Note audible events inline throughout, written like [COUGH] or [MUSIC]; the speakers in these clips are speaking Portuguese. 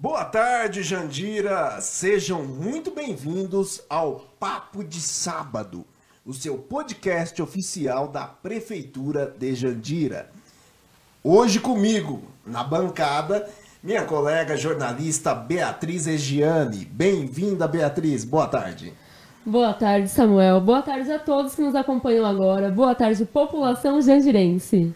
Boa tarde, Jandira! Sejam muito bem-vindos ao Papo de Sábado, o seu podcast oficial da Prefeitura de Jandira. Hoje comigo, na bancada, minha colega jornalista Beatriz Egiane. Bem-vinda, Beatriz. Boa tarde. Boa tarde, Samuel. Boa tarde a todos que nos acompanham agora. Boa tarde, população jandirense.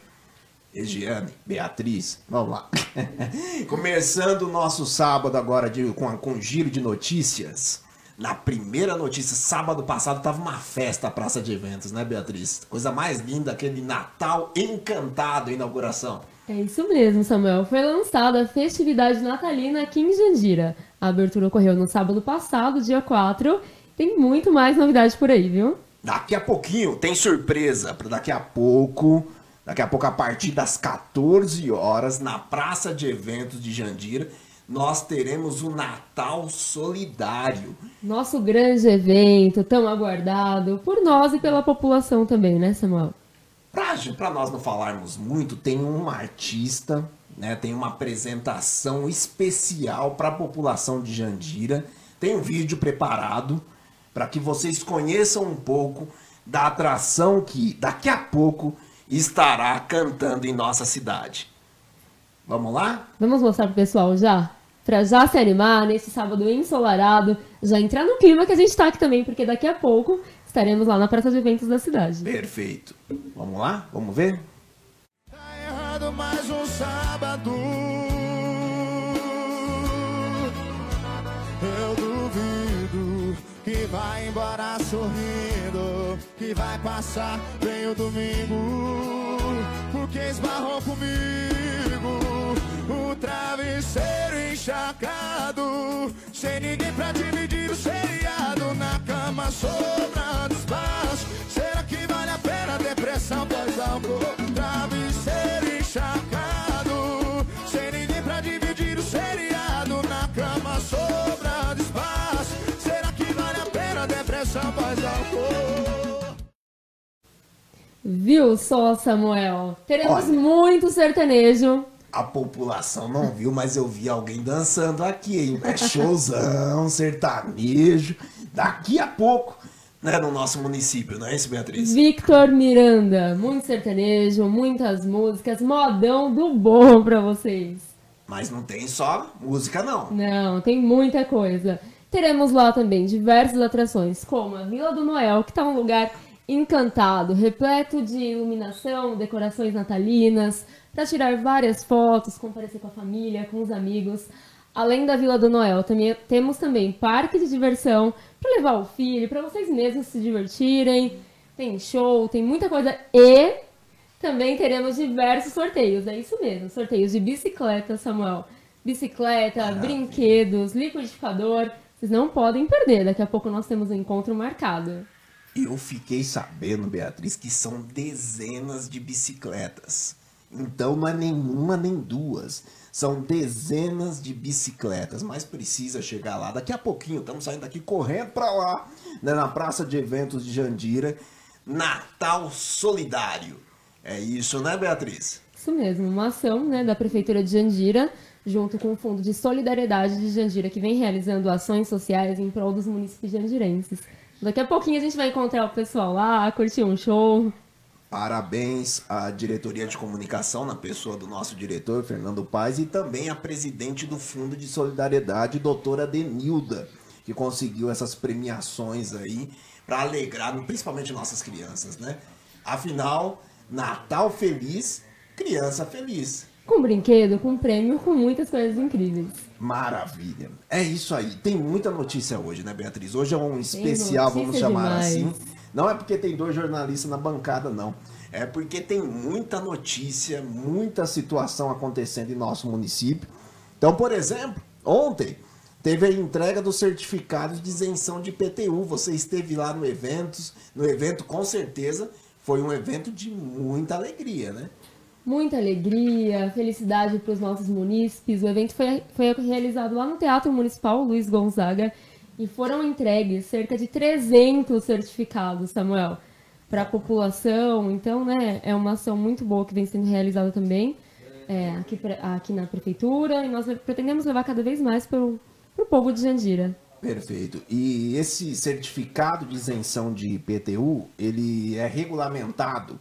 Egiane, Beatriz, vamos lá. [LAUGHS] Começando o nosso sábado agora de, com, com um giro de notícias. Na primeira notícia, sábado passado, tava uma festa a Praça de Eventos, né, Beatriz? Coisa mais linda, aquele Natal encantado, inauguração. É isso mesmo, Samuel. Foi lançada a festividade natalina aqui em Jandira. A abertura ocorreu no sábado passado, dia 4. Tem muito mais novidade por aí, viu? Daqui a pouquinho tem surpresa daqui a pouco Daqui a pouco, a partir das 14 horas, na Praça de Eventos de Jandira, nós teremos o Natal Solidário. Nosso grande evento, tão aguardado por nós e pela população também, né, Samuel? Para nós não falarmos muito, tem uma artista, né, tem uma apresentação especial para a população de Jandira. Tem um vídeo preparado para que vocês conheçam um pouco da atração que daqui a pouco estará cantando em nossa cidade. Vamos lá? Vamos mostrar pro pessoal já? Pra já se animar nesse sábado ensolarado, já entrar no clima que a gente tá aqui também, porque daqui a pouco estaremos lá na Praça de Eventos da cidade. Perfeito. Vamos lá? Vamos ver? Tá errado mais um sábado. Vai embora sorrindo, que vai passar bem o domingo, porque esbarrou comigo. O travesseiro encharcado, sem ninguém pra dividir o seriado, na cama sobrando espaço. Será que vale a pena depressão pós-álcool? Travesseiro encharcado, Viu só, Samuel? Teremos Olha. muito sertanejo. A população não viu, mas eu vi alguém dançando aqui, hein? É showzão, sertanejo. Daqui a pouco, né, no nosso município, não é isso, Beatriz? Victor Miranda, muito sertanejo, muitas músicas, modão do bom pra vocês. Mas não tem só música, não. Não, tem muita coisa. Teremos lá também diversas atrações, como a Vila do Noel, que está um lugar encantado, repleto de iluminação, decorações natalinas, para tirar várias fotos, comparecer com a família, com os amigos. Além da Vila do Noel, também, temos também parque de diversão para levar o filho, para vocês mesmos se divertirem. Tem show, tem muita coisa e também teremos diversos sorteios, é isso mesmo, sorteios de bicicleta, Samuel. Bicicleta, brinquedos, liquidificador. Vocês não podem perder, daqui a pouco nós temos um encontro marcado. Eu fiquei sabendo, Beatriz, que são dezenas de bicicletas. Então não é nenhuma nem duas. São dezenas de bicicletas, mas precisa chegar lá. Daqui a pouquinho, estamos saindo daqui correndo para lá, né, na Praça de Eventos de Jandira. Natal Solidário. É isso, né, Beatriz? Isso mesmo, uma ação né, da Prefeitura de Jandira, junto com o Fundo de Solidariedade de Jandira, que vem realizando ações sociais em prol dos municípios jandirenses. Daqui a pouquinho a gente vai encontrar o pessoal lá, curtir um show. Parabéns à diretoria de comunicação, na pessoa do nosso diretor, Fernando Paz, e também à presidente do Fundo de Solidariedade, doutora Denilda, que conseguiu essas premiações aí para alegrar principalmente nossas crianças, né? Afinal, Natal feliz, criança feliz. Com brinquedo, com prêmio, com muitas coisas incríveis. Maravilha. É isso aí. Tem muita notícia hoje, né, Beatriz? Hoje é um especial, vamos chamar demais. assim. Não é porque tem dois jornalistas na bancada, não. É porque tem muita notícia, muita situação acontecendo em nosso município. Então, por exemplo, ontem teve a entrega dos certificados de isenção de IPTU. Você esteve lá no evento, no evento com certeza foi um evento de muita alegria, né? Muita alegria, felicidade para os nossos munícipes. O evento foi, foi realizado lá no Teatro Municipal Luiz Gonzaga e foram entregues cerca de 300 certificados, Samuel, para a população. Então, né, é uma ação muito boa que vem sendo realizada também. é, aqui, aqui na prefeitura e nós pretendemos levar cada vez mais para o povo de Jandira. Perfeito. E esse certificado de isenção de IPTU, ele é regulamentado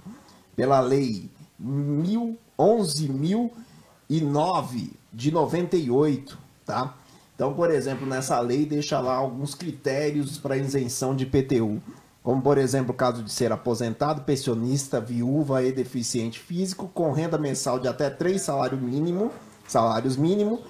pela lei 1000 11.009 de 98, tá? Então, por exemplo, nessa lei deixa lá alguns critérios para isenção de IPTU, como por exemplo o caso de ser aposentado, pensionista, viúva e deficiente físico com renda mensal de até três salários mínimo, salários mínimo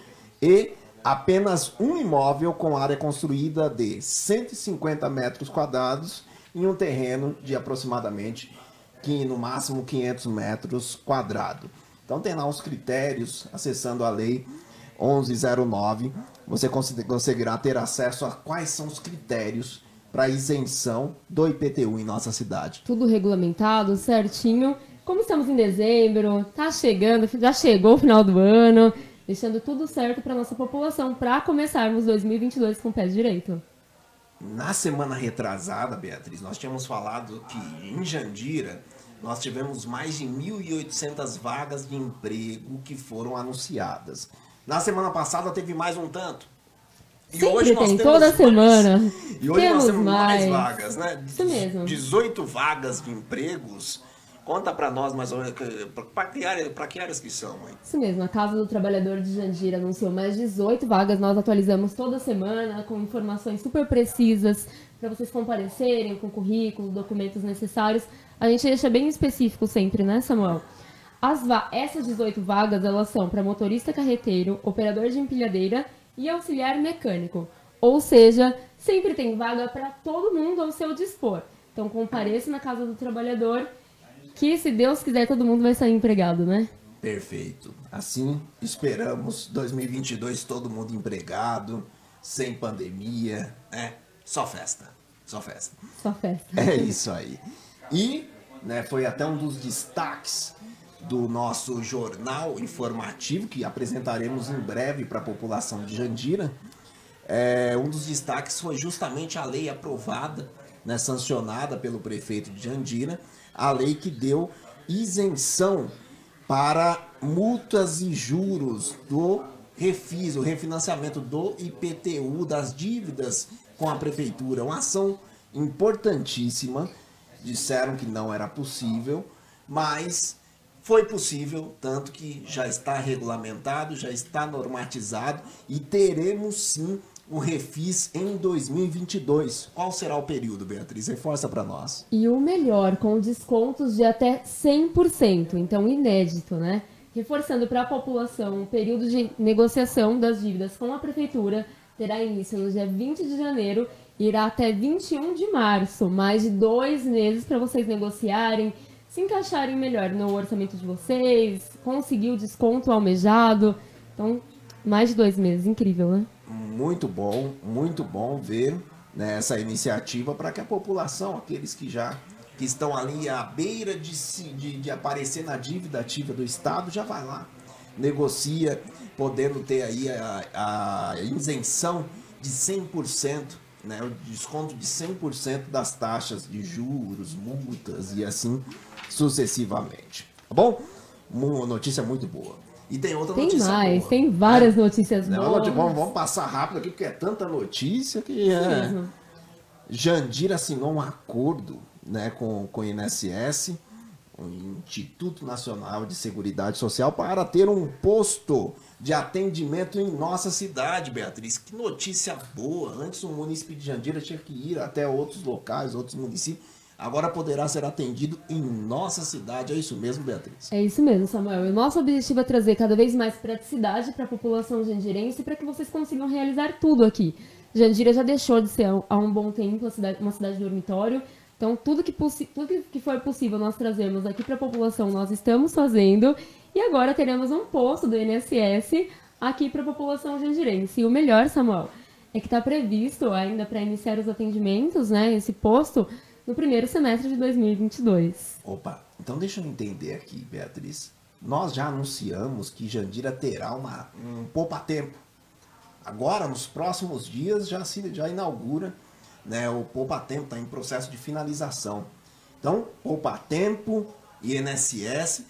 e apenas um imóvel com área construída de 150 metros quadrados em um terreno de aproximadamente que no máximo 500 metros quadrados. Então tem lá os critérios, acessando a lei 1109, você conse- conseguirá ter acesso a quais são os critérios para isenção do IPTU em nossa cidade. Tudo regulamentado, certinho. Como estamos em dezembro, tá chegando, já chegou o final do ano, deixando tudo certo para nossa população, para começarmos 2022 com o pé direito. Na semana retrasada, Beatriz, nós tínhamos falado que em Jandira nós tivemos mais de 1.800 vagas de emprego que foram anunciadas. Na semana passada teve mais um tanto. E Sempre tem, temos toda mais- semana. E hoje Temos nós temos mais, mais. vagas, né? Isso mesmo. 18 vagas de empregos. Conta pra nós mais ou menos pra que, área, que áreas que são, hein? Isso mesmo, a Casa do Trabalhador de Jandira anunciou mais 18 vagas. Nós atualizamos toda semana com informações super precisas para vocês comparecerem com currículo, documentos necessários. A gente deixa bem específico sempre, né, Samuel? As Essas 18 vagas, elas são para motorista carreteiro, operador de empilhadeira e auxiliar mecânico. Ou seja, sempre tem vaga para todo mundo ao seu dispor. Então compareça na Casa do Trabalhador, que se Deus quiser todo mundo vai sair empregado, né? Perfeito. Assim esperamos 2022 todo mundo empregado, sem pandemia, né? Só festa. Só festa. Só festa. É isso aí. E né, foi até um dos destaques do nosso jornal informativo que apresentaremos em breve para a população de Jandira. É, um dos destaques foi justamente a lei aprovada, né, sancionada pelo prefeito de Jandira, a lei que deu isenção para multas e juros do refis, o refinanciamento do IPTU, das dívidas com a prefeitura. Uma ação importantíssima. Disseram que não era possível, mas foi possível, tanto que já está regulamentado, já está normatizado e teremos sim o refis em 2022. Qual será o período, Beatriz? Reforça para nós. E o melhor, com descontos de até 100%, então inédito, né? Reforçando para a população, o período de negociação das dívidas com a prefeitura terá início no dia 20 de janeiro e irá até 21 de março. Mais de dois meses para vocês negociarem, se encaixarem melhor no orçamento de vocês, conseguir o desconto almejado. Então, mais de dois meses, incrível, né? Muito bom, muito bom ver né, essa iniciativa para que a população, aqueles que já que estão ali à beira de, de, de aparecer na dívida ativa do Estado, já vai lá, negocia, podendo ter aí a, a isenção de 100%, né, o desconto de 100% das taxas de juros, multas e assim sucessivamente. Tá bom? Uma notícia muito boa. E tem outra Tem notícia mais, boa, tem várias notícias Não, boas. vamos, vamos passar rápido aqui, porque é tanta notícia que é. mesmo. Jandir assinou um acordo né, com, com o INSS, o Instituto Nacional de Seguridade Social, para ter um posto de atendimento em nossa cidade, Beatriz. Que notícia boa! Antes o município de Jandira tinha que ir até outros locais, outros municípios. Agora poderá ser atendido em nossa cidade. É isso mesmo, Beatriz? É isso mesmo, Samuel. O nosso objetivo é trazer cada vez mais praticidade para a população jandirense para que vocês consigam realizar tudo aqui. Jandira já deixou de ser há um bom tempo uma cidade, dormitório. Então, tudo que, tudo que for possível nós trazemos aqui para a população, nós estamos fazendo. E agora teremos um posto do INSS aqui para a população jandirense. E o melhor, Samuel, é que está previsto ainda para iniciar os atendimentos, né, esse posto, no primeiro semestre de 2022. Opa, então deixa eu entender aqui, Beatriz. Nós já anunciamos que Jandira terá uma, um poupa-tempo. Agora, nos próximos dias, já se já inaugura né, o poupa-tempo, está em processo de finalização. Então, poupa-tempo, INSS,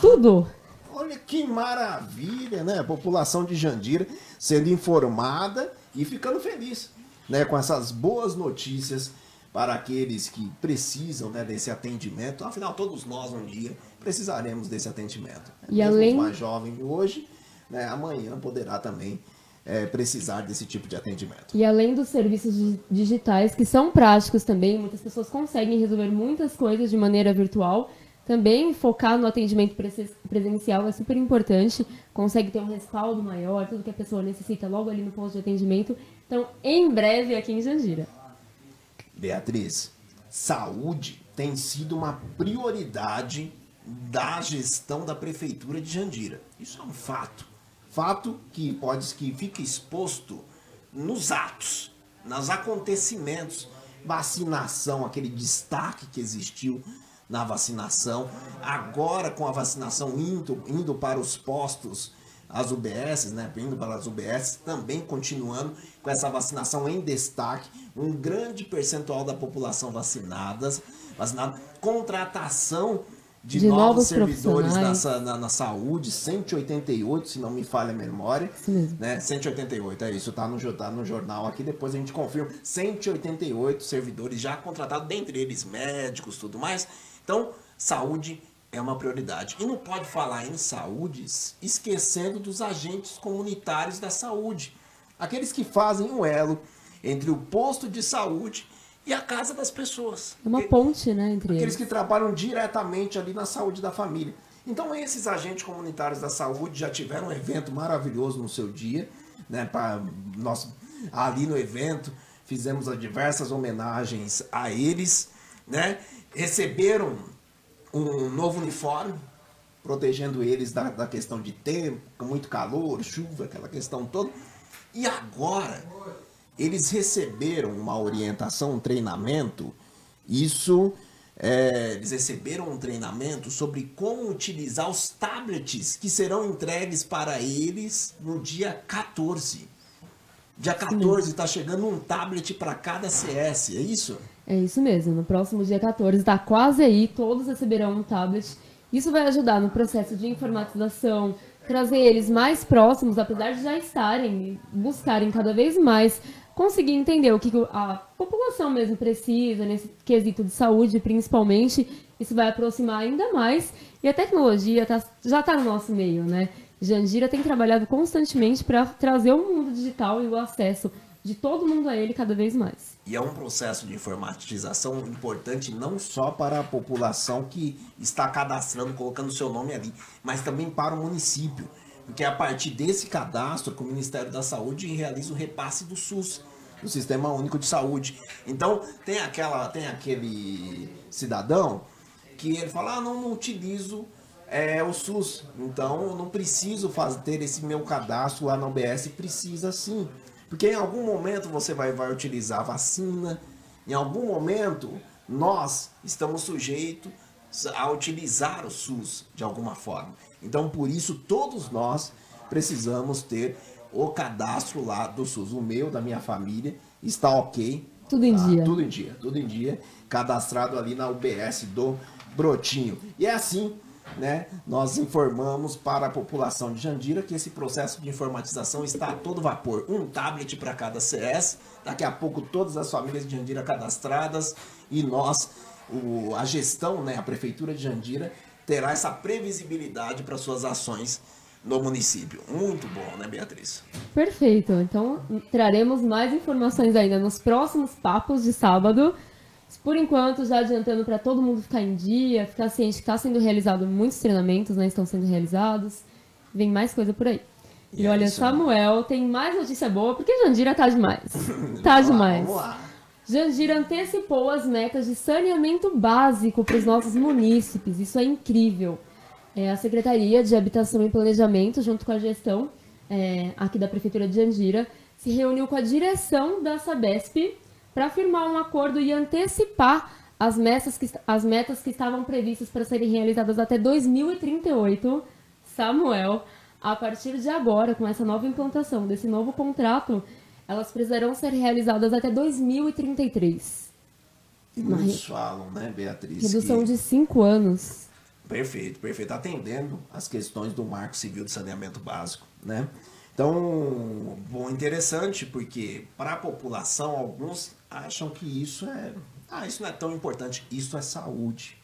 Tudo! Olha que maravilha, né? A população de Jandira sendo informada e ficando feliz, né? Com essas boas notícias para aqueles que precisam né, desse atendimento. Afinal, todos nós um dia precisaremos desse atendimento. E Mesmo além- mais jovens hoje, né, amanhã poderá também é, precisar desse tipo de atendimento. E além dos serviços di- digitais, que são práticos também, muitas pessoas conseguem resolver muitas coisas de maneira virtual. Também focar no atendimento prese- presencial é super importante. Consegue ter um respaldo maior, tudo que a pessoa necessita logo ali no posto de atendimento. Então, em breve aqui em Jandira. Beatriz, saúde tem sido uma prioridade da gestão da prefeitura de Jandira. Isso é um fato. Fato que pode que fica exposto nos atos, nos acontecimentos, vacinação, aquele destaque que existiu na vacinação, agora com a vacinação indo, indo para os postos as UBS, né, indo para as UBS, também continuando com essa vacinação em destaque, um grande percentual da população vacinadas, vacinada, contratação de, De novos, novos servidores na, na, na saúde, 188, se não me falha a memória, né, 188, é isso, tá no, tá no jornal aqui, depois a gente confirma, 188 servidores já contratados, dentre eles médicos, tudo mais, então, saúde é uma prioridade. E não pode falar em saúde esquecendo dos agentes comunitários da saúde. Aqueles que fazem um elo entre o posto de saúde e a casa das pessoas. É uma ponte, né, entre Aqueles eles. que trabalham diretamente ali na saúde da família. Então, esses agentes comunitários da saúde já tiveram um evento maravilhoso no seu dia, né? Pra, nós, ali no evento, fizemos diversas homenagens a eles, né? Receberam um novo uniforme, protegendo eles da, da questão de tempo, muito calor, chuva, aquela questão toda. E agora, eles receberam uma orientação, um treinamento. Isso, é, eles receberam um treinamento sobre como utilizar os tablets que serão entregues para eles no dia 14. Dia 14 está chegando um tablet para cada CS, é isso? É isso mesmo. No próximo dia 14, está quase aí, todos receberão um tablet. Isso vai ajudar no processo de informatização, trazer eles mais próximos, apesar de já estarem, buscarem cada vez mais conseguir entender o que que a população mesmo precisa, nesse quesito de saúde, principalmente. Isso vai aproximar ainda mais. E a tecnologia tá- já está no nosso meio, né? Jandira tem trabalhado constantemente para trazer o mundo digital e o acesso de todo mundo a ele cada vez mais. E é um processo de informatização importante não só para a população que está cadastrando, colocando seu nome ali, mas também para o município. Porque é a partir desse cadastro que o Ministério da Saúde realiza o repasse do SUS, do Sistema Único de Saúde. Então, tem, aquela, tem aquele cidadão que ele fala, ah, não, não utilizo é, o SUS, então eu não preciso fazer, ter esse meu cadastro lá na UBS, precisa sim. Porque em algum momento você vai, vai utilizar a vacina, em algum momento nós estamos sujeitos a utilizar o SUS de alguma forma. Então, por isso, todos nós precisamos ter o cadastro lá do SUS. O meu, da minha família, está ok. Tudo em tá? dia. Tudo em dia, tudo em dia. Cadastrado ali na UBS do Brotinho. E é assim, né? Nós informamos para a população de Jandira que esse processo de informatização está a todo vapor. Um tablet para cada CS. Daqui a pouco todas as famílias de Jandira cadastradas e nós, o- a gestão, né, a prefeitura de Jandira terá essa previsibilidade para suas ações no município. Muito bom, né, Beatriz? Perfeito. Então, traremos mais informações ainda nos próximos papos de sábado. Por enquanto, já adiantando para todo mundo ficar em dia, ficar ciente que está sendo realizado muitos treinamentos, né? Estão sendo realizados. Vem mais coisa por aí. E, E é olha, isso, né? Samuel, tem mais notícia boa, porque Jandira tá demais. Tá Vamos lá, demais. Vamos lá. Jandira antecipou as metas de saneamento básico para os nossos munícipes. Isso é incrível. É, a Secretaria de Habitação e Planejamento, junto com a gestão é, aqui da Prefeitura de Jandira, se reuniu com a direção da Sabesp para firmar um acordo e antecipar as metas que, as metas que estavam previstas para serem realizadas até 2038. Samuel, a partir de agora, com essa nova implantação desse novo contrato, elas precisarão ser realizadas até 2033. E Uma muitos falam, né, Beatriz? Redução que de cinco anos. Perfeito, perfeito. Atendendo as questões do Marco Civil de Saneamento Básico, né? Então, bom, interessante porque para a população alguns acham que isso é, ah, isso não é tão importante. Isso é saúde.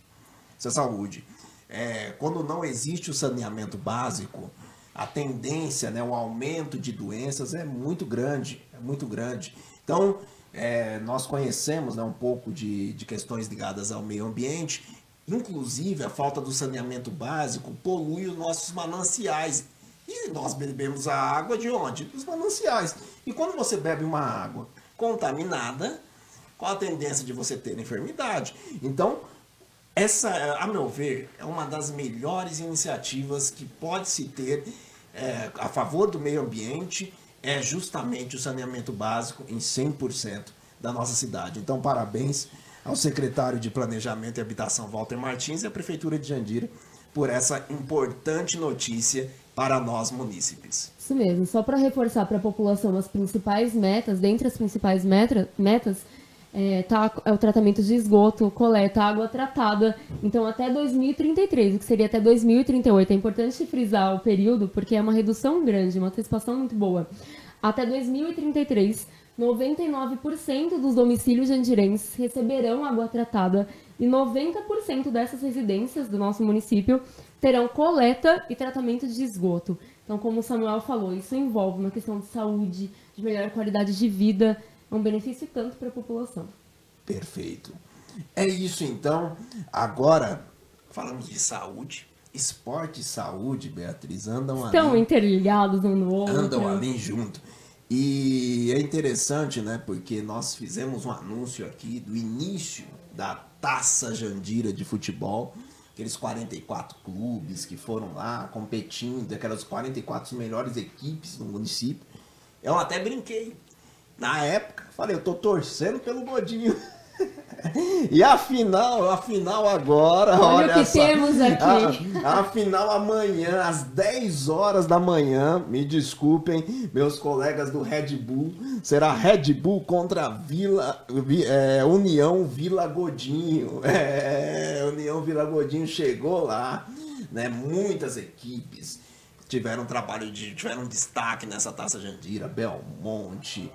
Isso é saúde. É, quando não existe o saneamento básico, a tendência, né, o aumento de doenças é muito grande, é muito grande. Então, é, nós conhecemos né, um pouco de, de questões ligadas ao meio ambiente, inclusive a falta do saneamento básico polui os nossos mananciais e nós bebemos a água de onde? Dos mananciais. E quando você bebe uma água contaminada, qual a tendência de você ter enfermidade? Então, essa, a meu ver, é uma das melhores iniciativas que pode se ter é, a favor do meio ambiente, é justamente o saneamento básico em 100% da nossa cidade. Então, parabéns ao secretário de Planejamento e Habitação, Walter Martins, e à Prefeitura de Jandira por essa importante notícia para nós munícipes. Isso mesmo, só para reforçar para a população as principais metas, dentre as principais metra, metas, é, tá, é o tratamento de esgoto, coleta, água tratada. Então, até 2033, o que seria até 2038. É importante frisar o período, porque é uma redução grande, uma antecipação muito boa. Até 2033, 99% dos domicílios jandirenses receberão água tratada e 90% dessas residências do nosso município terão coleta e tratamento de esgoto. Então, como o Samuel falou, isso envolve uma questão de saúde, de melhor qualidade de vida, é um benefício tanto para a população. Perfeito. É isso então. Agora, falamos de saúde. Esporte e saúde, Beatriz, andam Estão ali. interligados um no outro. Andam ali junto. E é interessante, né? Porque nós fizemos um anúncio aqui do início da Taça Jandira de futebol. Aqueles 44 clubes que foram lá competindo, aquelas 44 melhores equipes do município. Eu até brinquei. Na época, falei, eu tô torcendo pelo Godinho. [LAUGHS] E a final, a final agora, olha, olha o que só, temos aqui. A, a, final amanhã, às 10 horas da manhã, me desculpem, meus colegas do Red Bull, será Red Bull contra Vila, é, União Vila Godinho. [LAUGHS] É, União Vila Godinho chegou lá, né? Muitas equipes tiveram trabalho de, tiveram destaque nessa taça Jandira, Belmonte,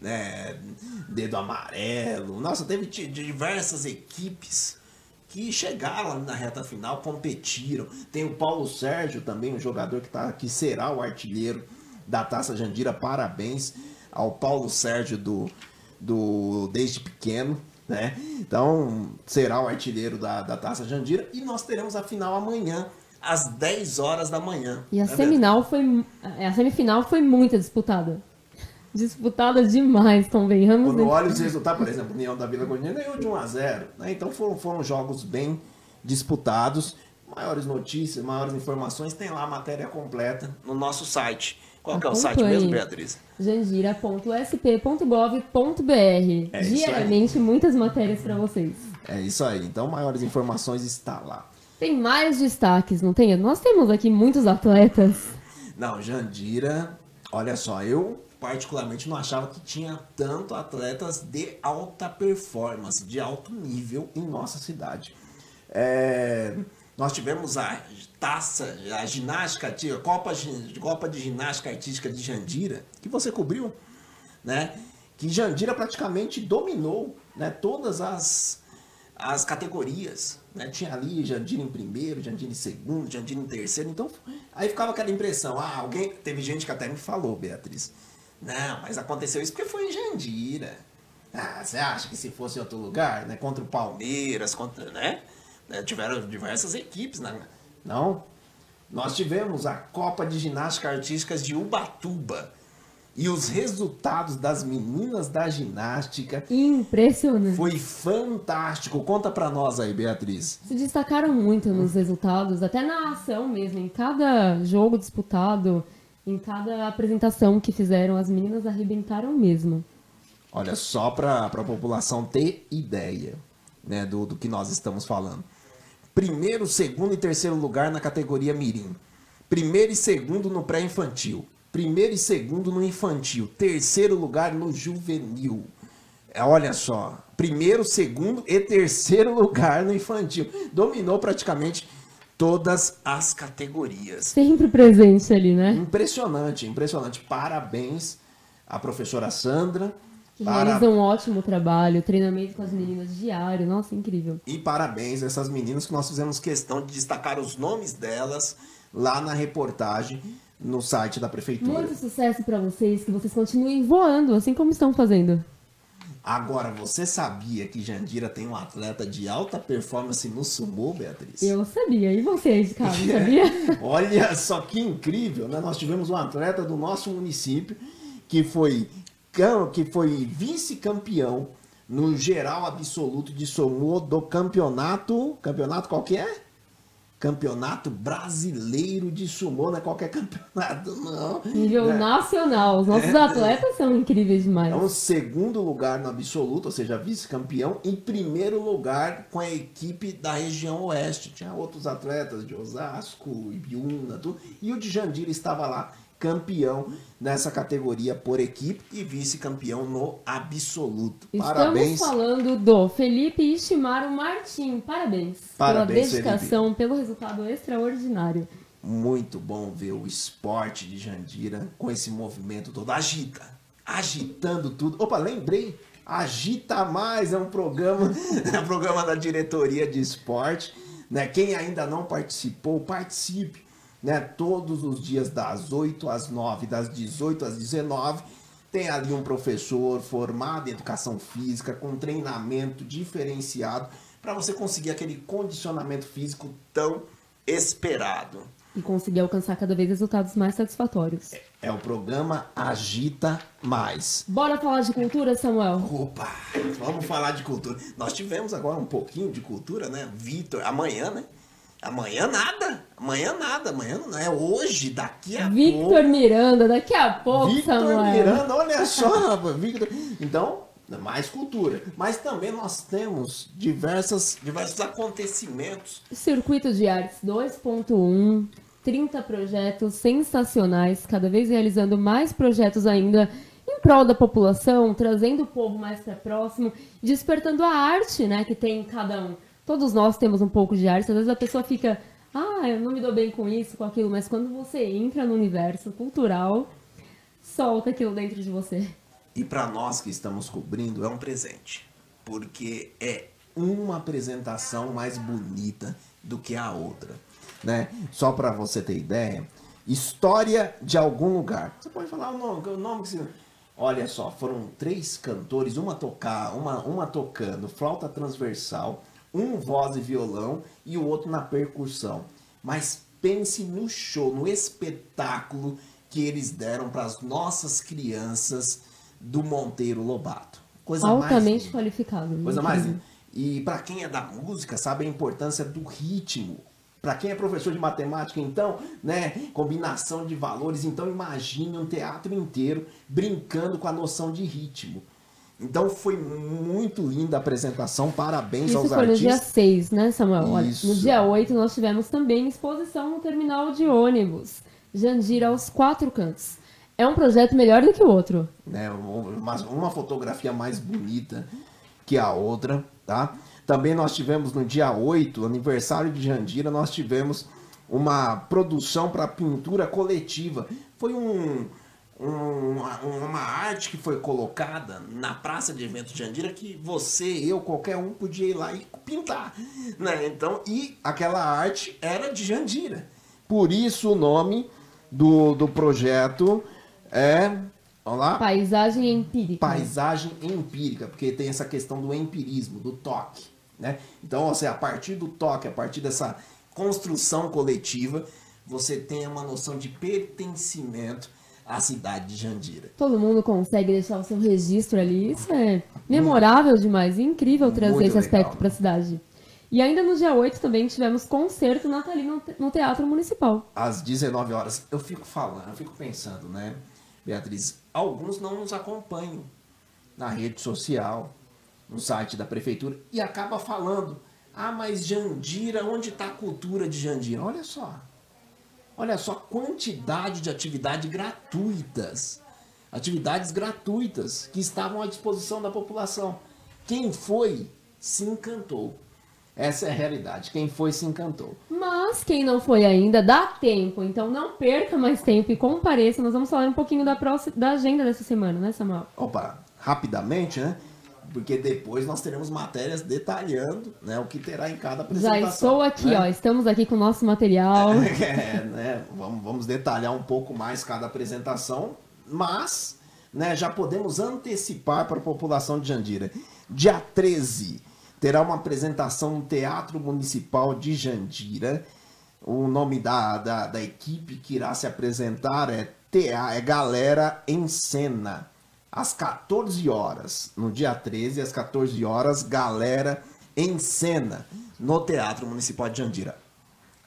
né, Dedo Amarelo. Nossa, teve diversas equipes que chegaram na reta final, competiram. Tem o Paulo Sérgio também, um jogador que, tá, que será o artilheiro da Taça Jandira. Parabéns ao Paulo Sérgio do, do Desde Pequeno. Né? Então, será o artilheiro da, da Taça Jandira. E nós teremos a final amanhã, às 10 horas da manhã. E a, semifinal foi, a semifinal foi muito disputada disputada demais, convenhamos. Quando olha os resultados, por exemplo, o União da Vila Godinha ganhou de 1 a 0 né? Então foram, foram jogos bem disputados. Maiores notícias, maiores informações, tem lá a matéria completa no nosso site. Qual que é o site mesmo, Beatriz? jandira.sp.gov.br. É Diariamente, muitas matérias para vocês. É isso aí. Então, maiores informações está lá. Tem mais destaques, não tem? Nós temos aqui muitos atletas. Não, Jandira, olha só, eu particularmente não achava que tinha tanto atletas de alta performance, de alto nível em nossa cidade. É, nós tivemos a taça, a ginástica, a Copa, Copa de Ginástica Artística de Jandira, que você cobriu, né? Que Jandira praticamente dominou né, todas as, as categorias. Né? Tinha ali Jandira em primeiro, Jandira em segundo, Jandira em terceiro. Então, aí ficava aquela impressão. Ah, alguém. Teve gente que até me falou, Beatriz não, mas aconteceu isso porque foi em Jandira. Ah, você acha que se fosse em outro lugar, né? Contra o Palmeiras, contra, né? né tiveram diversas equipes, né? Não. Nós tivemos a Copa de Ginástica Artísticas de Ubatuba. E os resultados das meninas da ginástica. Impressionante. Foi fantástico. Conta pra nós aí, Beatriz. Se destacaram muito nos resultados, até na ação mesmo. Em cada jogo disputado, em cada apresentação que fizeram, as meninas arrebentaram mesmo. Olha, só para a população ter ideia né, do, do que nós estamos falando. Primeiro, segundo e terceiro lugar na categoria Mirim. Primeiro e segundo no pré-infantil. Primeiro e segundo no infantil. Terceiro lugar no juvenil. É, olha só. Primeiro, segundo e terceiro [LAUGHS] lugar no infantil. Dominou praticamente todas as categorias. Sempre presente ali, né? Impressionante, impressionante. Parabéns à professora Sandra. Que Para... realiza um ótimo trabalho, treinamento com as meninas diário, nossa, incrível. E parabéns a essas meninas que nós fizemos questão de destacar os nomes delas lá na reportagem no site da prefeitura. Muito sucesso para vocês, que vocês continuem voando, assim como estão fazendo. Agora, você sabia que Jandira tem um atleta de alta performance no sumô, Beatriz? Eu sabia, e vocês, casa, sabia? [LAUGHS] Olha só que incrível, né? Nós tivemos um atleta do nosso município que foi, que foi vice-campeão no geral absoluto de sumô do campeonato. Campeonato qual que é? Campeonato Brasileiro de Sumô, não é qualquer [LAUGHS] campeonato, não. Nível É. nacional. Os nossos atletas são incríveis demais. É um segundo lugar no absoluto, ou seja, vice-campeão. Em primeiro lugar com a equipe da região oeste. Tinha outros atletas de Osasco, Ibiúna, tudo. E o de Jandira estava lá, campeão nessa categoria por equipe e vice-campeão no absoluto. Estamos Parabéns. falando do Felipe Ishimaru Martim. Parabéns, Parabéns, pela dedicação, pelo resultado extraordinário. Muito bom ver o esporte de Jandira com esse movimento todo. Agita, agitando tudo. Opa, lembrei. Agita Mais é um programa, [LAUGHS] é um programa da diretoria de esporte. Né? Quem ainda não participou, participe. Né? Todos os dias das 8 às 9, das 18 às 19. Tem ali um professor formado em educação física, com treinamento diferenciado, para você conseguir aquele condicionamento físico tão esperado. E conseguir alcançar cada vez resultados mais satisfatórios. É o programa Agita Mais. Bora falar de cultura, Samuel? Opa, vamos falar de cultura. Nós tivemos agora um pouquinho de cultura, né? Vitor, amanhã, né? Amanhã nada. Amanhã nada. Amanhã não é hoje, daqui a Victor pouco. Miranda, daqui a pouco, Victor Samuel. Miranda, olha só, [LAUGHS] Victor. Então, mais cultura. Mas também nós temos diversas, diversos acontecimentos. Circuito de Artes 2.1, 30 projetos sensacionais, cada vez realizando mais projetos ainda em prol da população, trazendo o povo mais para próximo, despertando a arte, né, que tem em cada um. Todos nós temos um pouco de arte, às vezes a pessoa fica, ah, eu não me dou bem com isso, com aquilo, mas quando você entra no universo cultural, solta aquilo dentro de você. E para nós que estamos cobrindo é um presente, porque é uma apresentação mais bonita do que a outra, né? Só para você ter ideia, história de algum lugar. Você pode falar o nome, o nome que você... Olha só, foram três cantores, uma tocar, uma, uma tocando flauta transversal, um voz e violão e o outro na percussão. Mas pense no show, no espetáculo que eles deram para as nossas crianças do Monteiro Lobato. Coisa Altamente mais qualificado. Coisa mais. E para quem é da música, sabe a importância do ritmo. Para quem é professor de matemática, então, né, combinação de valores, então imagine um teatro inteiro brincando com a noção de ritmo. Então foi muito linda a apresentação, parabéns Isso aos foi no dia artistas. 6, né, Samuel? Olha, Isso. no dia 8 nós tivemos também exposição no terminal de ônibus. Jandira aos quatro cantos. É um projeto melhor do que o outro. né, uma, uma fotografia mais bonita que a outra, tá? Também nós tivemos no dia 8, aniversário de Jandira, nós tivemos uma produção para pintura coletiva. Foi um, um- uma, arte que foi colocada na praça de eventos de Jandira que você, eu, qualquer um podia ir lá e pintar, né? Então, e aquela arte era de Jandira. Por isso o nome do, do projeto é, vamos lá, Paisagem empírica. paisagem empírica, porque tem essa questão do empirismo, do toque, né? Então, ou seja, a partir do toque, a partir dessa construção coletiva, você tem uma noção de pertencimento à cidade de Jandira. Todo mundo consegue deixar o seu registro ali. Isso é memorável demais. e incrível trazer Muito esse aspecto para a cidade. E ainda no dia 8 também tivemos concerto natalino no Teatro Municipal. Às 19 horas, eu fico falando, eu fico pensando, né, Beatriz, alguns não nos acompanham na rede social, no site da prefeitura, e acaba falando, ah, mas Jandira, onde está a cultura de Jandira? Olha só, olha só a quantidade de atividades gratuitas, atividades gratuitas que estavam à disposição da população. Quem foi, se encantou. Essa é a realidade. Quem foi se encantou. Mas quem não foi ainda, dá tempo. Então não perca mais tempo e compareça. Nós vamos falar um pouquinho da, próxima, da agenda dessa semana, né, Samuel? Opa, rapidamente, né? Porque depois nós teremos matérias detalhando né, o que terá em cada apresentação. Já estou aqui, né? ó. Estamos aqui com o nosso material. [LAUGHS] É, né? Vamos, vamos detalhar um pouco mais cada apresentação, mas né, já podemos antecipar para a população de Jandira. Dia 13 terá uma apresentação no Teatro Municipal de Jandira. O nome da, da, da equipe que irá se apresentar é, TA, é Galera em Cena. Às 14 horas, no dia 13, às 14 horas, Galera em Cena, no Teatro Municipal de Jandira.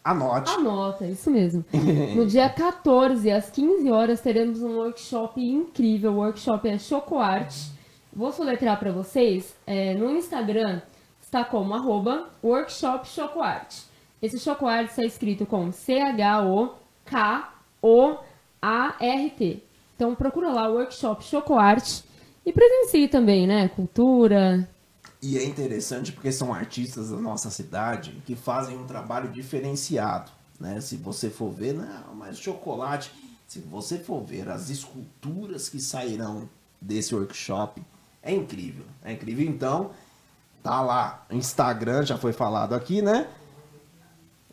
Anote. Anota, isso mesmo. [LAUGHS] No dia 14, às 15 horas, teremos um workshop incrível. O workshop é Chocoarte. Vou soletrar para vocês. É, no Instagram está como arroba workshop Chocoarte. Esse Chocoarte está escrito com C-H-O-K-O-A-R-T. Então procura lá o workshop Chocoarte e presencie também, né? Cultura, E é interessante porque são artistas da nossa cidade que fazem um trabalho diferenciado, né? Se você for ver, não, mas chocolate, se você for ver as esculturas que sairão desse workshop, é incrível, é incrível. Então, tá lá, Instagram já foi falado aqui, né?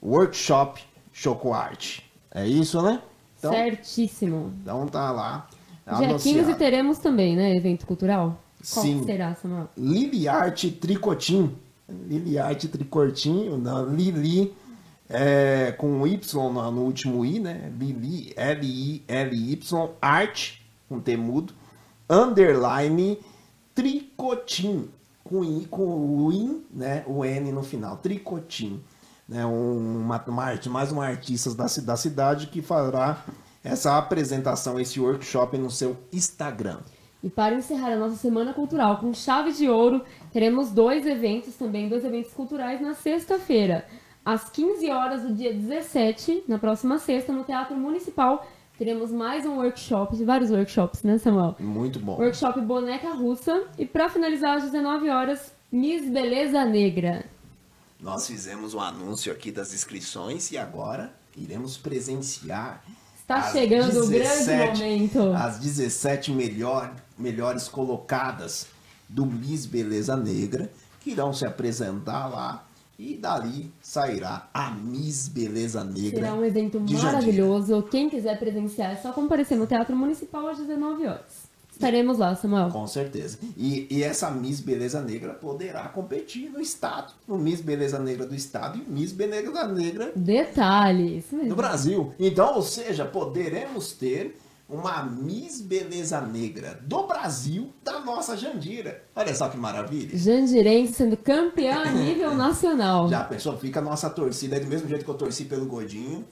Workshop Chocoarte. É isso, né? Então, certíssimo. então tá lá. Dia anunciado. 15 teremos também, né? Evento cultural. Qual Sim. será, Samuel? Liliarte Tricotin. Liliarte Tricotin, não, Lili é, com Y no, no último I, né? Lili, L-I-L-Y, arte, com T mudo, underline, Tricotin, com I, com o IN, né? O N no final, Tricotin. Né? Um, uma, uma mais uma artista da, da cidade que fará essa apresentação, esse workshop no seu Instagram. E para encerrar a nossa semana cultural com chave de ouro, teremos dois eventos também, dois eventos culturais na sexta-feira. Às 15 horas do dia 17, na próxima sexta, no Teatro Municipal, teremos mais um workshop, vários workshops, né, Samuel? Muito bom. Workshop Boneca Russa. E para finalizar, às 19 horas, Miss Beleza Negra. Nós fizemos um anúncio aqui das inscrições e agora iremos presenciar. Está chegando o grande momento. As 17 melhor, melhores colocadas do Miss Beleza Negra que irão se apresentar lá e dali sairá a Miss Beleza Negra. Será um evento maravilhoso. Quem quiser presenciar é só comparecer no Teatro Municipal às 19 horas. Estaremos lá, Samuel. Com certeza. E, e essa Miss Beleza Negra poderá competir no estado, no Miss Beleza Negra do estado e Miss Beleza Negra Detalhe, isso no mesmo. Brasil. Então, ou seja, poderemos ter uma Miss Beleza Negra do Brasil da nossa Jandira. Olha só que maravilha. Jandirense sendo campeã a nível [LAUGHS] nacional. Já pensou? Fica a nossa torcida aí do mesmo jeito que eu torci pelo Godinho.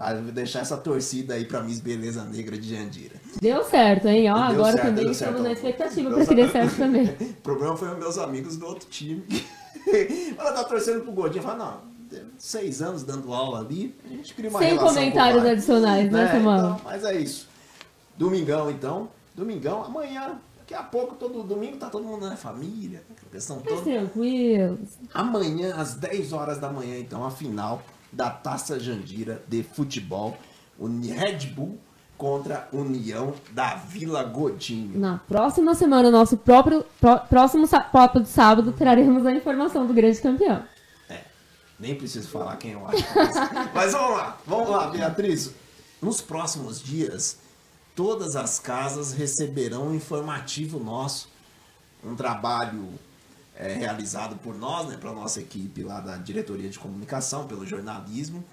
Ah, vou deixar essa torcida aí pra Miss Beleza Negra de Jandira. Deu certo, hein? Ó, Deu agora certo, também estamos na expectativa para que dê certo. também. [LAUGHS] O problema foi meus amigos do outro time. [LAUGHS] Ela tá torcendo pro Godinho. Fala, não, seis anos dando aula ali, a gente cria uma Sem relação comentários com adicionais, né, É, Samuel? então, mas é isso. Domingão, então. Domingão, amanhã. Daqui a pouco, todo domingo, tá todo mundo na família. aquela Questão toda. tranquilos. Amanhã, às 10 horas da manhã, então, a final da Taça Jandira de futebol. O Red Bull contra a União da Vila Godinho. Na próxima semana, nosso próprio pró- próximo papo de sábado, traremos a informação do grande campeão. É, nem preciso falar quem eu acho. Mas, [LAUGHS] mas vamos lá, vamos lá, Beatriz. Nos próximos dias, todas as casas receberão um informativo nosso, um trabalho é, realizado por nós, né, para nossa equipe lá da diretoria de comunicação, pelo jornalismo.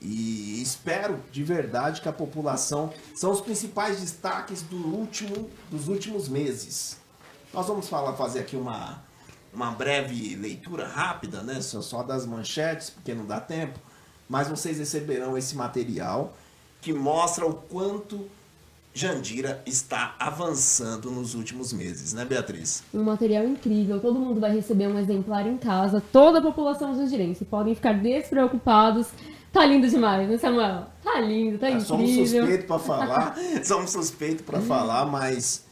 E espero de verdade que a população são os principais destaques do último, dos últimos meses. Nós vamos falar, fazer aqui uma, uma breve leitura rápida, né? Só, só das manchetes, porque não dá tempo. Mas vocês receberão esse material que mostra o quanto Jandira está avançando nos últimos meses, né, Beatriz? Um material incrível, todo mundo vai receber um exemplar em casa, toda a população jandirense. Podem ficar despreocupados. Tá lindo demais, né, Samuel? Tá lindo, tá É, somos incrível. suspeitos para falar, [LAUGHS] somos suspeitos para falar, mas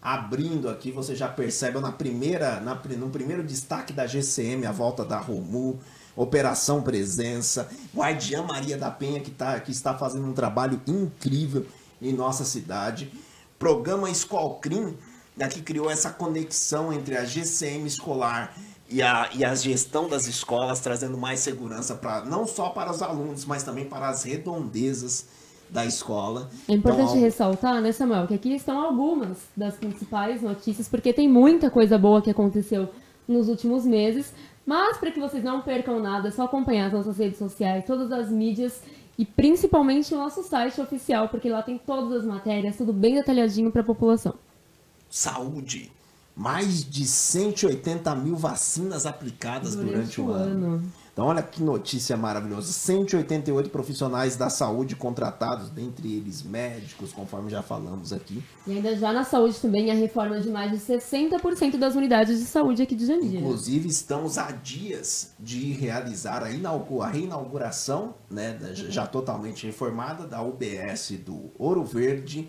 abrindo aqui, você já percebe na primeira, na, no primeiro destaque da GCM, a volta da Romu, Operação Presença, Guardiã Maria da Penha, que, tá, que está fazendo um trabalho incrível em nossa cidade. Programa Escolcrim, né, que criou essa conexão entre a GCM escolar e a, e a gestão das escolas, trazendo mais segurança para não só para os alunos, mas também para as redondezas da escola. É importante então, ressaltar, né, Samuel, que aqui estão algumas das principais notícias, porque tem muita coisa boa que aconteceu nos últimos meses. Mas para que vocês não percam nada, é só acompanhar as nossas redes sociais, todas as mídias e principalmente o nosso site oficial, porque lá tem todas as matérias, tudo bem detalhadinho para a população. Saúde. Mais de 180 mil vacinas aplicadas durante, durante o ano. ano. Então, olha que notícia maravilhosa. 188 profissionais da saúde contratados, dentre eles médicos, conforme já falamos aqui. E ainda já na saúde também a reforma de mais de 60% das unidades de saúde aqui de Jandira. Inclusive, estamos a dias de realizar a, a reinauguração, né, já totalmente reformada, da UBS do Ouro Verde,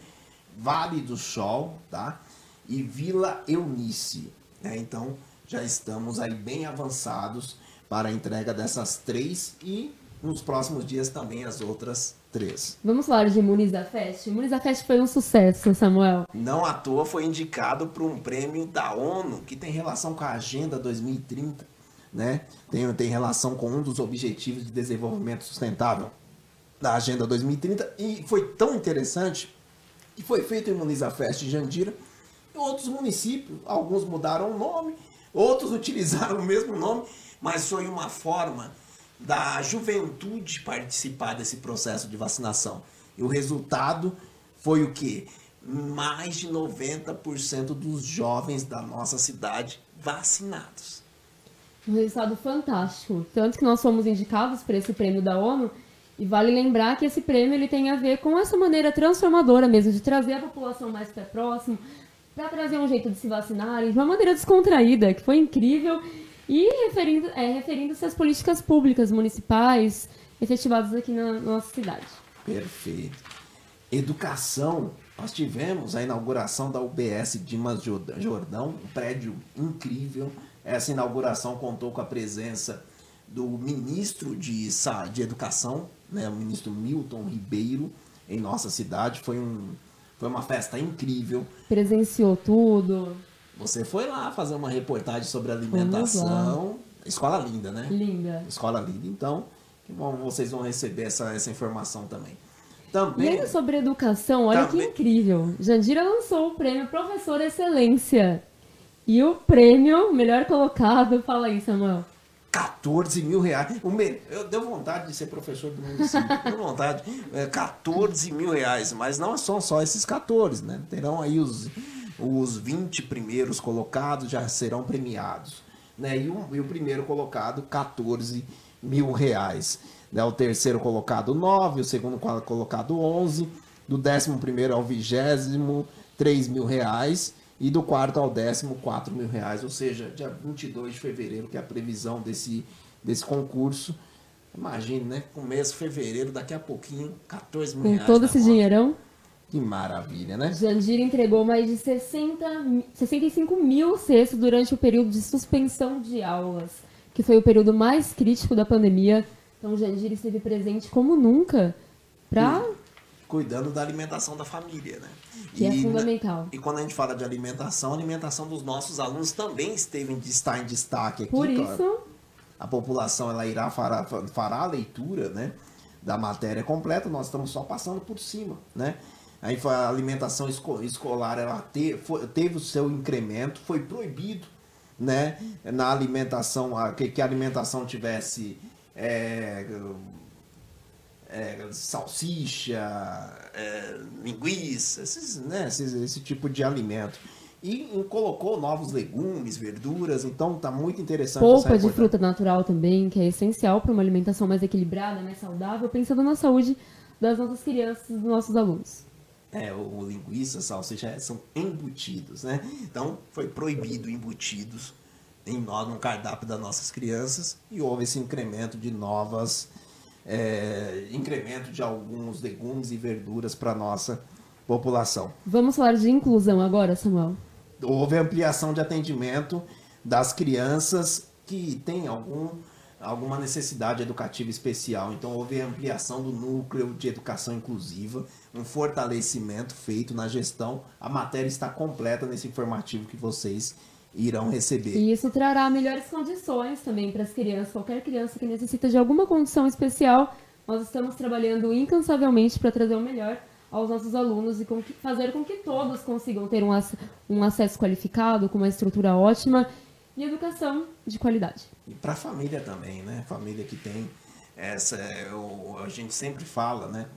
Vale do Sol, tá? E Vila Eunice. Né? Então, já estamos aí bem avançados para a entrega dessas três e nos próximos dias também as outras três. Vamos falar de Muniza Fest? Muniza Fest foi um sucesso, Samuel. Não à toa foi indicado para um prêmio da ONU que tem relação com a Agenda 2030, né? Tem, tem relação com um dos objetivos de desenvolvimento sustentável da Agenda 2030 e foi tão interessante que foi feito em Muniza Fest em Jandira e outros municípios, alguns mudaram o nome, outros [LAUGHS] utilizaram o mesmo nome mas foi uma forma da juventude participar desse processo de vacinação. E o resultado foi o que? Mais de 90% dos jovens da nossa cidade vacinados. Um resultado fantástico. Tanto que nós fomos indicados para esse prêmio da ONU. E vale lembrar que esse prêmio ele tem a ver com essa maneira transformadora mesmo, de trazer a população mais para próximo, para trazer um jeito de se vacinarem, de uma maneira descontraída, que foi incrível e referindo, é, referindo-se às políticas públicas municipais efetivadas aqui na nossa cidade. Perfeito. Educação. Nós tivemos a inauguração da UBS Dimas Jordão, um prédio incrível. Essa inauguração contou com a presença do ministro de, de Educação, né, o ministro Milton Ribeiro, em nossa cidade. Foi, um, foi uma festa incrível. Presenciou tudo. Você foi lá fazer uma reportagem sobre alimentação. Escola linda, né? Linda. Escola linda. Então, que bom, vocês vão receber essa, essa informação também. Também, e sobre educação, olha também, que incrível. Jandira lançou o prêmio Professor Excelência. E o prêmio melhor colocado, fala aí, Samuel. 14 mil reais. O me... Eu deu vontade de ser professor do município. deu vontade. É, 14 mil reais. Mas não são só esses 14, né? Terão aí os os 20 primeiros colocados já serão premiados. Né? E, o, e o primeiro colocado, 14 mil reais. Né? O terceiro colocado, 9. O segundo colocado, 11. Do décimo primeiro ao vigésimo, 3 mil reais. E do quarto ao décimo, 4 mil reais. Ou seja, dia 22 de fevereiro, que é a previsão desse, desse concurso. Imagine, né? Começo de fevereiro, daqui a pouquinho, 14 mil Com reais. Com todo esse conta. dinheirão? Que maravilha, né? Jandira entregou mais de 60, 65 mil cestos durante o período de suspensão de aulas, que foi o período mais crítico da pandemia. Então, Jandira esteve presente como nunca para. Cuidando da alimentação da família, né? Que é e, é fundamental. E quando a gente fala de alimentação, a alimentação dos nossos alunos também esteve em, está em destaque aqui. Por isso. A população ela irá fará, fará a leitura né, da matéria completa, nós estamos só passando por cima, né? Aí a alimentação escolar ela te, foi, teve o seu incremento, foi proibido né, na alimentação, que, que a alimentação tivesse é, é, salsicha, é, linguiça, esses, né, esse, esse tipo de alimento e colocou novos legumes, verduras, então tá muito interessante. Polpa de fruta natural também, que é essencial para uma alimentação mais equilibrada, mais saudável, pensando na saúde das nossas crianças, dos nossos alunos é, o, o linguiça, salsicha, são embutidos, né? Então, foi proibido embutidos em nós, no cardápio das nossas crianças e houve esse incremento de novas, é, incremento de alguns legumes e verduras para nossa população. Vamos falar de inclusão agora, Samuel. Houve ampliação de atendimento das crianças que têm algum, alguma necessidade educativa especial. Então, houve ampliação do núcleo de educação inclusiva, um fortalecimento feito na gestão. A matéria está completa nesse informativo que vocês irão receber. E isso trará melhores condições também para as crianças. Qualquer criança que necessita de alguma condição especial, nós estamos trabalhando incansavelmente para trazer o melhor aos nossos alunos e fazer com que todos consigam ter um acesso qualificado, com uma estrutura ótima e educação de qualidade. E para a família também, né? Família que tem essa, eu, a gente sempre fala, né?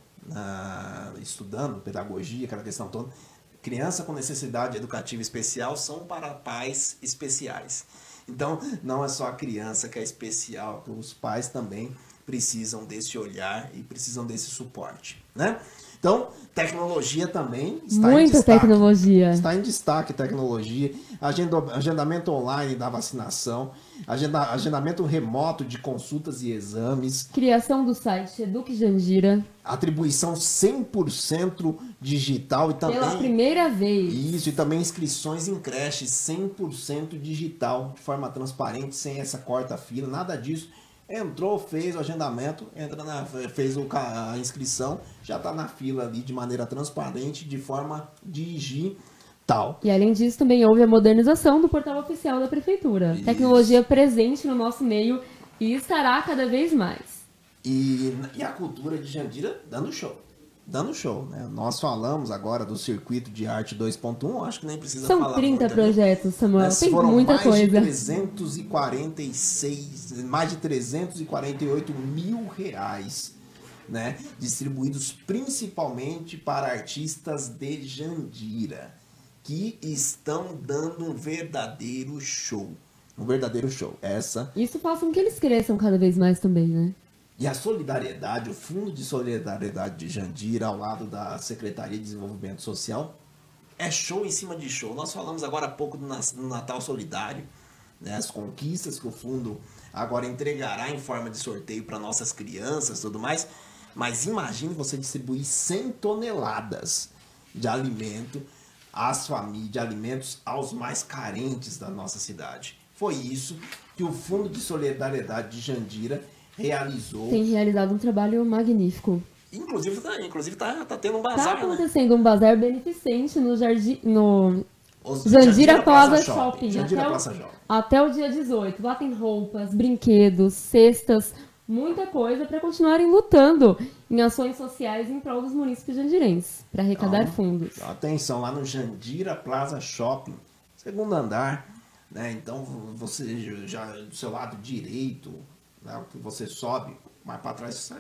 Estudando pedagogia, aquela questão toda, criança com necessidade educativa especial são para pais especiais. Então, não é só a criança que é especial, os pais também precisam desse olhar e precisam desse suporte, né? Então, tecnologia também está Muita em destaque. tecnologia. Está em destaque tecnologia, agenda, agendamento online da vacinação, agenda, agendamento remoto de consultas e exames. Criação do site Eduque Jandira. Atribuição 100% digital e também... Pela primeira vez. Isso, e também inscrições em creche 100% digital, de forma transparente, sem essa corta-fila, nada disso entrou, fez o agendamento, entra na, fez o, a inscrição, já está na fila ali de maneira transparente, de forma digital. E além disso, também houve a modernização do portal oficial da prefeitura. Isso. Tecnologia presente no nosso meio e estará cada vez mais. E, e a cultura de Jandira dando show dando show, né? Nós falamos agora do circuito de arte 2.1, acho que nem precisa São falar. São 30 muito, projetos, Samuel, Mas tem foram muita mais coisa. De 346, mais de 348 mil reais, né? Distribuídos principalmente para artistas de Jandira, que estão dando um verdadeiro show. Um verdadeiro show. Essa. Isso faz com que eles cresçam cada vez mais também, né? E a solidariedade, o Fundo de Solidariedade de Jandira, ao lado da Secretaria de Desenvolvimento Social, é show em cima de show. Nós falamos agora há pouco do Natal Solidário, né, as conquistas que o fundo agora entregará em forma de sorteio para nossas crianças tudo mais. Mas imagine você distribuir 100 toneladas de alimento às famílias, de alimentos aos mais carentes da nossa cidade. Foi isso que o Fundo de Solidariedade de Jandira realizou. Tem realizado um trabalho magnífico. Inclusive, tá, inclusive tá, tá tendo um Tá bazar, né? acontecendo um bazar beneficente no jardim, no Os- Jandira Plaza Shopping. Shopping. Jandira até, Plaza o, Shopping. até o dia 18. Lá tem roupas, brinquedos, cestas, muita coisa para continuarem lutando em ações sociais em prol dos munícipes jandirenses, para arrecadar Então, fundos. Atenção, lá no Jandira Plaza Shopping, segundo andar, né? Então você já do seu lado direito, né? que você sobe, mais para trás,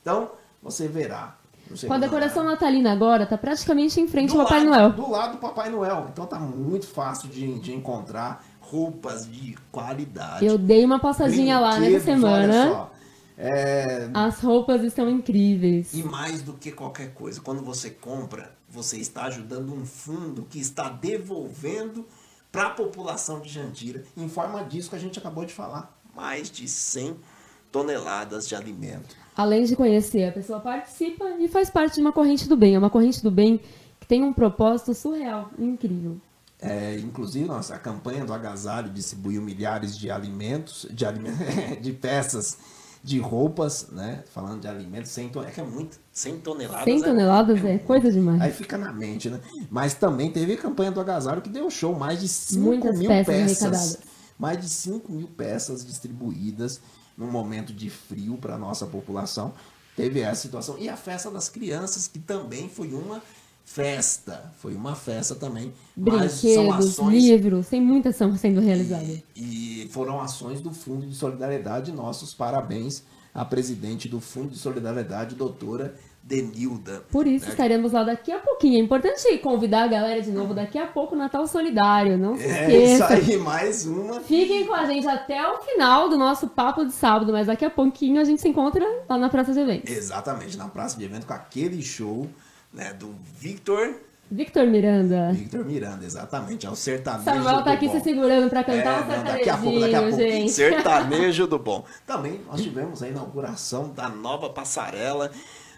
então você verá. Com a segundo decoração natalina agora, tá praticamente em frente do ao Papai lado, Noel. Do lado do Papai Noel. Então tá muito fácil de, de encontrar roupas de qualidade. Eu dei uma passadinha lá nessa semana. só. É, As roupas estão incríveis. E mais do que qualquer coisa, quando você compra, você está ajudando um fundo que está devolvendo para a população de Jandira, em forma disso que a gente acabou de falar, mais de 100 toneladas de alimento. Além de conhecer, a pessoa participa e faz parte de uma corrente do bem. É uma corrente do bem que tem um propósito surreal, incrível. É, inclusive, nossa, a campanha do agasalho distribuiu milhares de alimentos, de, alime- [LAUGHS] de peças de roupas, né? Falando de alimentos, 100 toneladas, é que é muito, 100 toneladas. 100 é- toneladas é coisa demais. Aí fica na mente, né? Mas também teve a campanha do agasalho que deu show, mais de 5 Muitas mil peças peças. Mais de 5 mil peças distribuídas num momento de frio para a nossa população. Teve essa situação. E a festa das crianças, que também foi uma festa. Foi uma festa também. Brinquedos, ações livros, tem muita ação sendo realizada. e, e foram ações do Fundo de Solidariedade. Nossos parabéns à presidente do Fundo de Solidariedade, doutora Denilda. Por isso né? estaremos lá daqui a pouquinho. É importante convidar a galera de novo daqui a pouco, Natal Solidário. Não se É isso esqueça. aí, mais uma. Fiquem com a gente até o final do nosso papo de sábado, mas daqui a pouquinho a gente se encontra lá na Praça de Eventos. Exatamente, na praça de evento com aquele show né, do Victor. Victor Miranda. Victor Miranda, exatamente. É o sertanejo Samuel do tá aqui bom. se segurando pra É, cantar um não, daqui a pouco, daqui a pouco. gente. Sertanejo [LAUGHS] do bom. Também nós tivemos a inauguração da nova passarela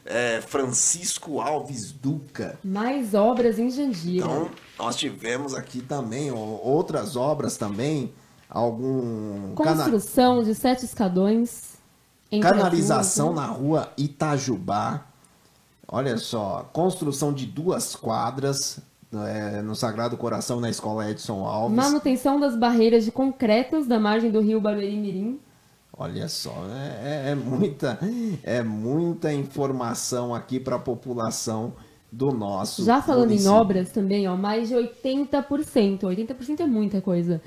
é, Francisco Alves Duca. Mais obras em Jandira. Então, nós tivemos aqui também ó, outras obras também, algum cana- Construção de sete escadões. canalização né? na rua Itajubá. Olha só, construção de duas quadras é, no Sagrado Coração na Escola Edson Alves. Manutenção das barreiras de concretos da margem do rio Barueri Mirim. Olha só, é, é- é muita, é muita informação aqui para a população do nosso. Já falando em município. obras também, ó, mais de 80%, 80% é muita coisa,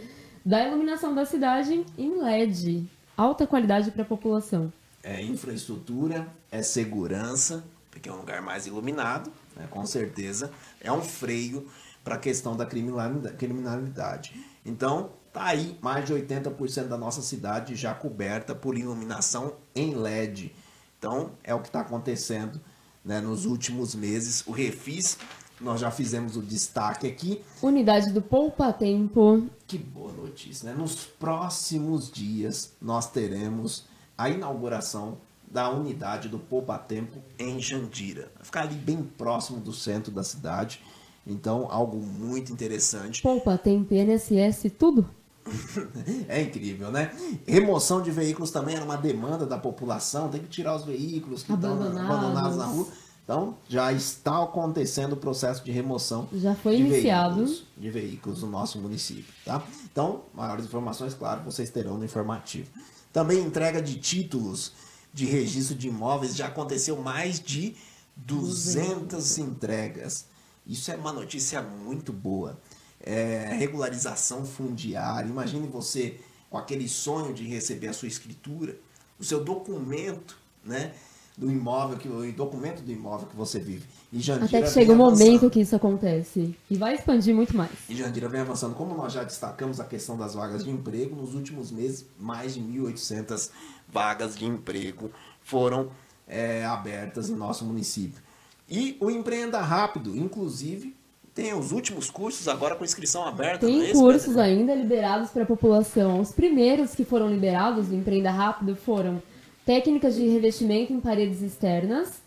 da iluminação da cidade em LED. Alta qualidade para a população. É infraestrutura, é segurança, porque é um lugar mais iluminado, né, com certeza. É um freio para a questão da criminalidade. Então, tá aí mais de 80% da nossa cidade já coberta por iluminação em LED. Então, é o que está acontecendo né, nos últimos meses. O Refis, nós já fizemos o destaque aqui. Unidade do Poupa Tempo. Que boa notícia, né? Nos próximos dias nós teremos a inauguração da unidade do Poupa Tempo em Jandira. Vai ficar ali bem próximo do centro da cidade. Então, algo muito interessante. Poupa Tempo, INSS, tudo. [LAUGHS] É incrível, né? Remoção de veículos também era uma demanda da população. Tem que tirar os veículos que estão Abandonados. na rua. Então, já está acontecendo o processo de remoção Já foi de iniciado. veículos, de veículos no nosso município, tá? Então, maiores informações, claro, vocês terão no informativo. Também entrega de títulos de registro de imóveis já aconteceu mais de 200 entregas. Isso é uma notícia muito boa. É, regularização fundiária. Imagine você com aquele sonho de receber a sua escritura, o seu documento, né? Do imóvel, que, o documento do imóvel que você vive. E Jandira Até que chega o momento que isso acontece. E vai expandir muito mais. E Jandira vem avançando. Como nós já destacamos a questão das vagas de emprego, nos últimos meses, mais de 1.800 vagas de emprego foram é, abertas em nosso município. E o Empreenda Rápido, inclusive, tem os últimos cursos agora com inscrição aberta. é Tem isso, cursos Pedro? ainda liberados para a população. Os primeiros que foram liberados do Empreenda Rápido foram técnicas de revestimento em paredes externas,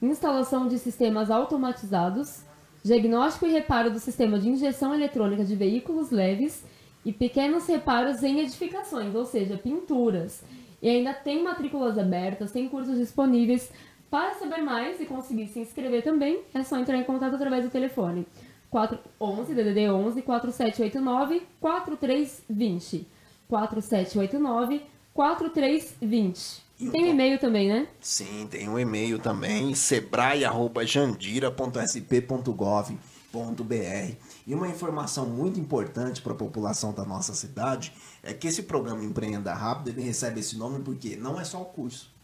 instalação de sistemas automatizados, diagnóstico e reparo do sistema de injeção eletrônica de veículos leves e pequenos reparos em edificações, ou seja, pinturas. E ainda tem matrículas abertas, tem cursos disponíveis. Para saber mais e conseguir se inscrever também, é só entrar em contato através do telefone 411 DDD 11 4789 4320. 4789 4320. Tem um e-mail também, né? Sim, tem um e-mail também, sebrae.jandira.sp.gov.br. E uma informação muito importante para a população da nossa cidade é que esse programa Empreenda Rápido ele recebe esse nome porque não é só o curso.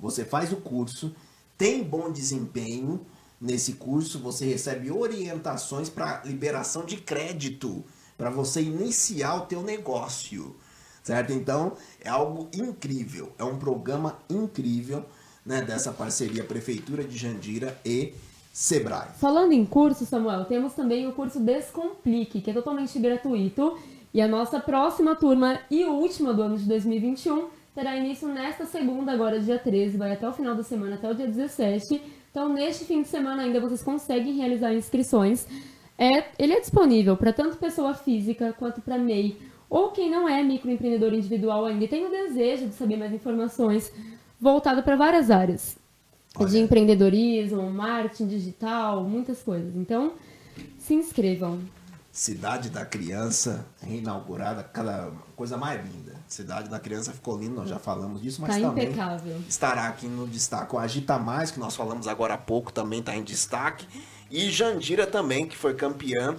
Você faz o curso, tem bom desempenho nesse curso, você recebe orientações para liberação de crédito, para você iniciar o teu negócio. Certo? Então, é algo incrível, é um programa incrível, né, dessa parceria Prefeitura de Jandira e Sebrae. Falando em curso, Samuel, temos também o curso Descomplique, que é totalmente gratuito. E a nossa próxima turma e última do ano de 2021 terá início nesta segunda, agora dia 13, vai até o final da semana, até o dia 17. Então, neste fim de semana ainda vocês conseguem realizar inscrições. É, ele é disponível para tanto pessoa física quanto para MEI, ou quem não é microempreendedor individual ainda e tem o desejo de saber mais informações, voltado para várias áreas Olha. de empreendedorismo, marketing digital, muitas coisas. Então, se inscrevam. Cidade da Criança reinaugurada, cada coisa mais linda. Cidade da Criança ficou linda, nós já falamos disso, mas Tá também impecável. estará aqui no destaque. O Agita Mais, que nós falamos agora há pouco, também está em destaque. E Jandira também, que foi campeã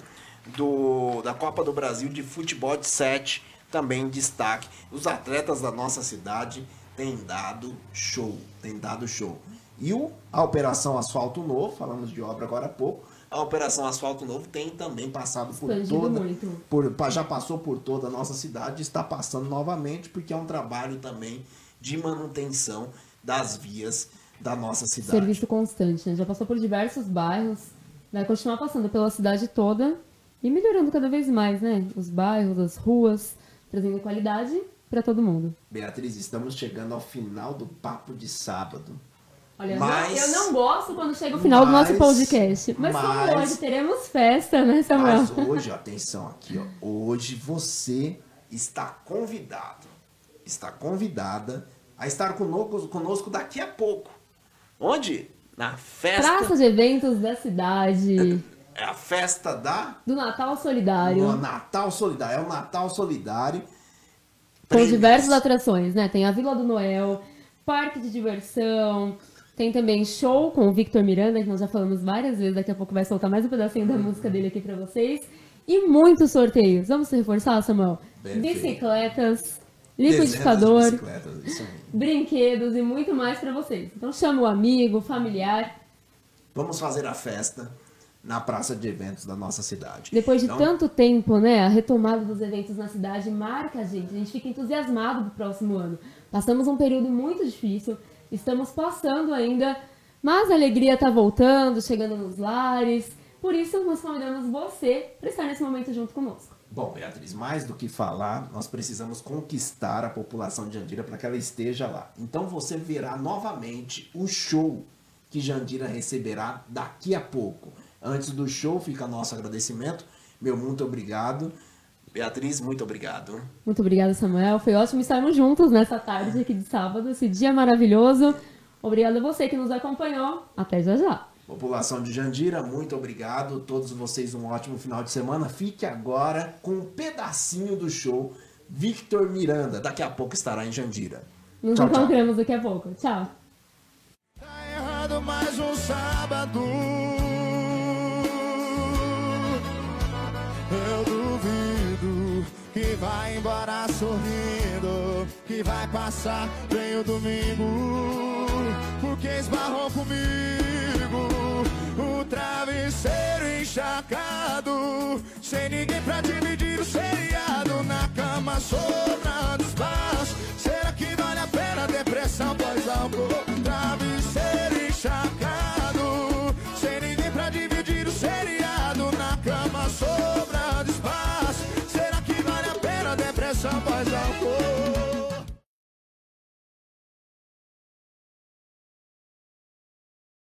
do, da Copa do Brasil de Futebol de 7, também em destaque. Os atletas da nossa cidade têm dado show, têm dado show. E o, a Operação Asfalto Novo, falamos de obra agora há pouco, a Operação Asfalto Novo tem também passado por Expandido toda, muito. por- já passou por toda a nossa cidade, está passando novamente, porque é um trabalho também de manutenção das vias da nossa cidade. Serviço constante, né? Já passou por diversos bairros, vai continuar passando pela cidade toda e melhorando cada vez mais, né? Os bairros, as ruas, trazendo qualidade para todo mundo. Beatriz, estamos chegando ao final do papo de sábado. Olha, Mas- eu não gosto quando chega o final do nosso mas- podcast. Mas, como mas- hoje teremos festa, né, Samuel? Mas hoje, atenção aqui, ó. Hoje você está convidado, está convidada a estar conosco, conosco daqui a pouco. Onde? Na festa. Praça de eventos da cidade. É a festa da Do Natal Solidário. no Natal Solidário. É o Natal Solidário. Com Prêmios. diversas atrações, né? Tem a Vila do Noel, parque de diversão, tem também show com o Victor Miranda, que nós já falamos várias vezes, daqui a pouco vai soltar mais um pedacinho da música dele aqui pra vocês. E muitos sorteios. Vamos reforçar, Samuel? Perfeito. Bicicletas, liquidificador, de brinquedos e muito mais pra vocês. Então chama o amigo, familiar. Vamos fazer a festa na praça de eventos da nossa cidade. Depois de Então, tanto tempo, né, a retomada dos eventos na cidade marca a gente. A gente fica entusiasmado pro próximo ano. Passamos um período muito difícil, estamos passando ainda, mas a alegria tá voltando, chegando nos lares. Por isso, nós convidamos você para estar nesse momento junto conosco. Bom, Beatriz, mais do que falar, nós precisamos conquistar a população de Jandira para que ela esteja lá. Então você verá novamente o show que Jandira receberá daqui a pouco. Antes do show, fica nosso agradecimento. Meu muito obrigado. Beatriz, muito obrigado. Muito obrigada, Samuel. Foi ótimo estarmos juntos nessa tarde aqui de sábado, esse dia maravilhoso. Obrigada a você que nos acompanhou. Até já já. População de Jandira, muito obrigado. Todos vocês um ótimo final de semana. Fique agora com um pedacinho do show Victor Miranda. Daqui a pouco estará em Jandira. Nos Tchau, tchau. encontramos daqui a pouco. Tchau. Tá errado mais um sábado. Eu que vai embora sorrindo, que vai passar bem o domingo, porque esbarrou comigo. O travesseiro encharcado, sem ninguém pra dividir o seriado na cama sobrando espaço. Será que vale a pena depressão pós-álcool? Travesseiro encharcado,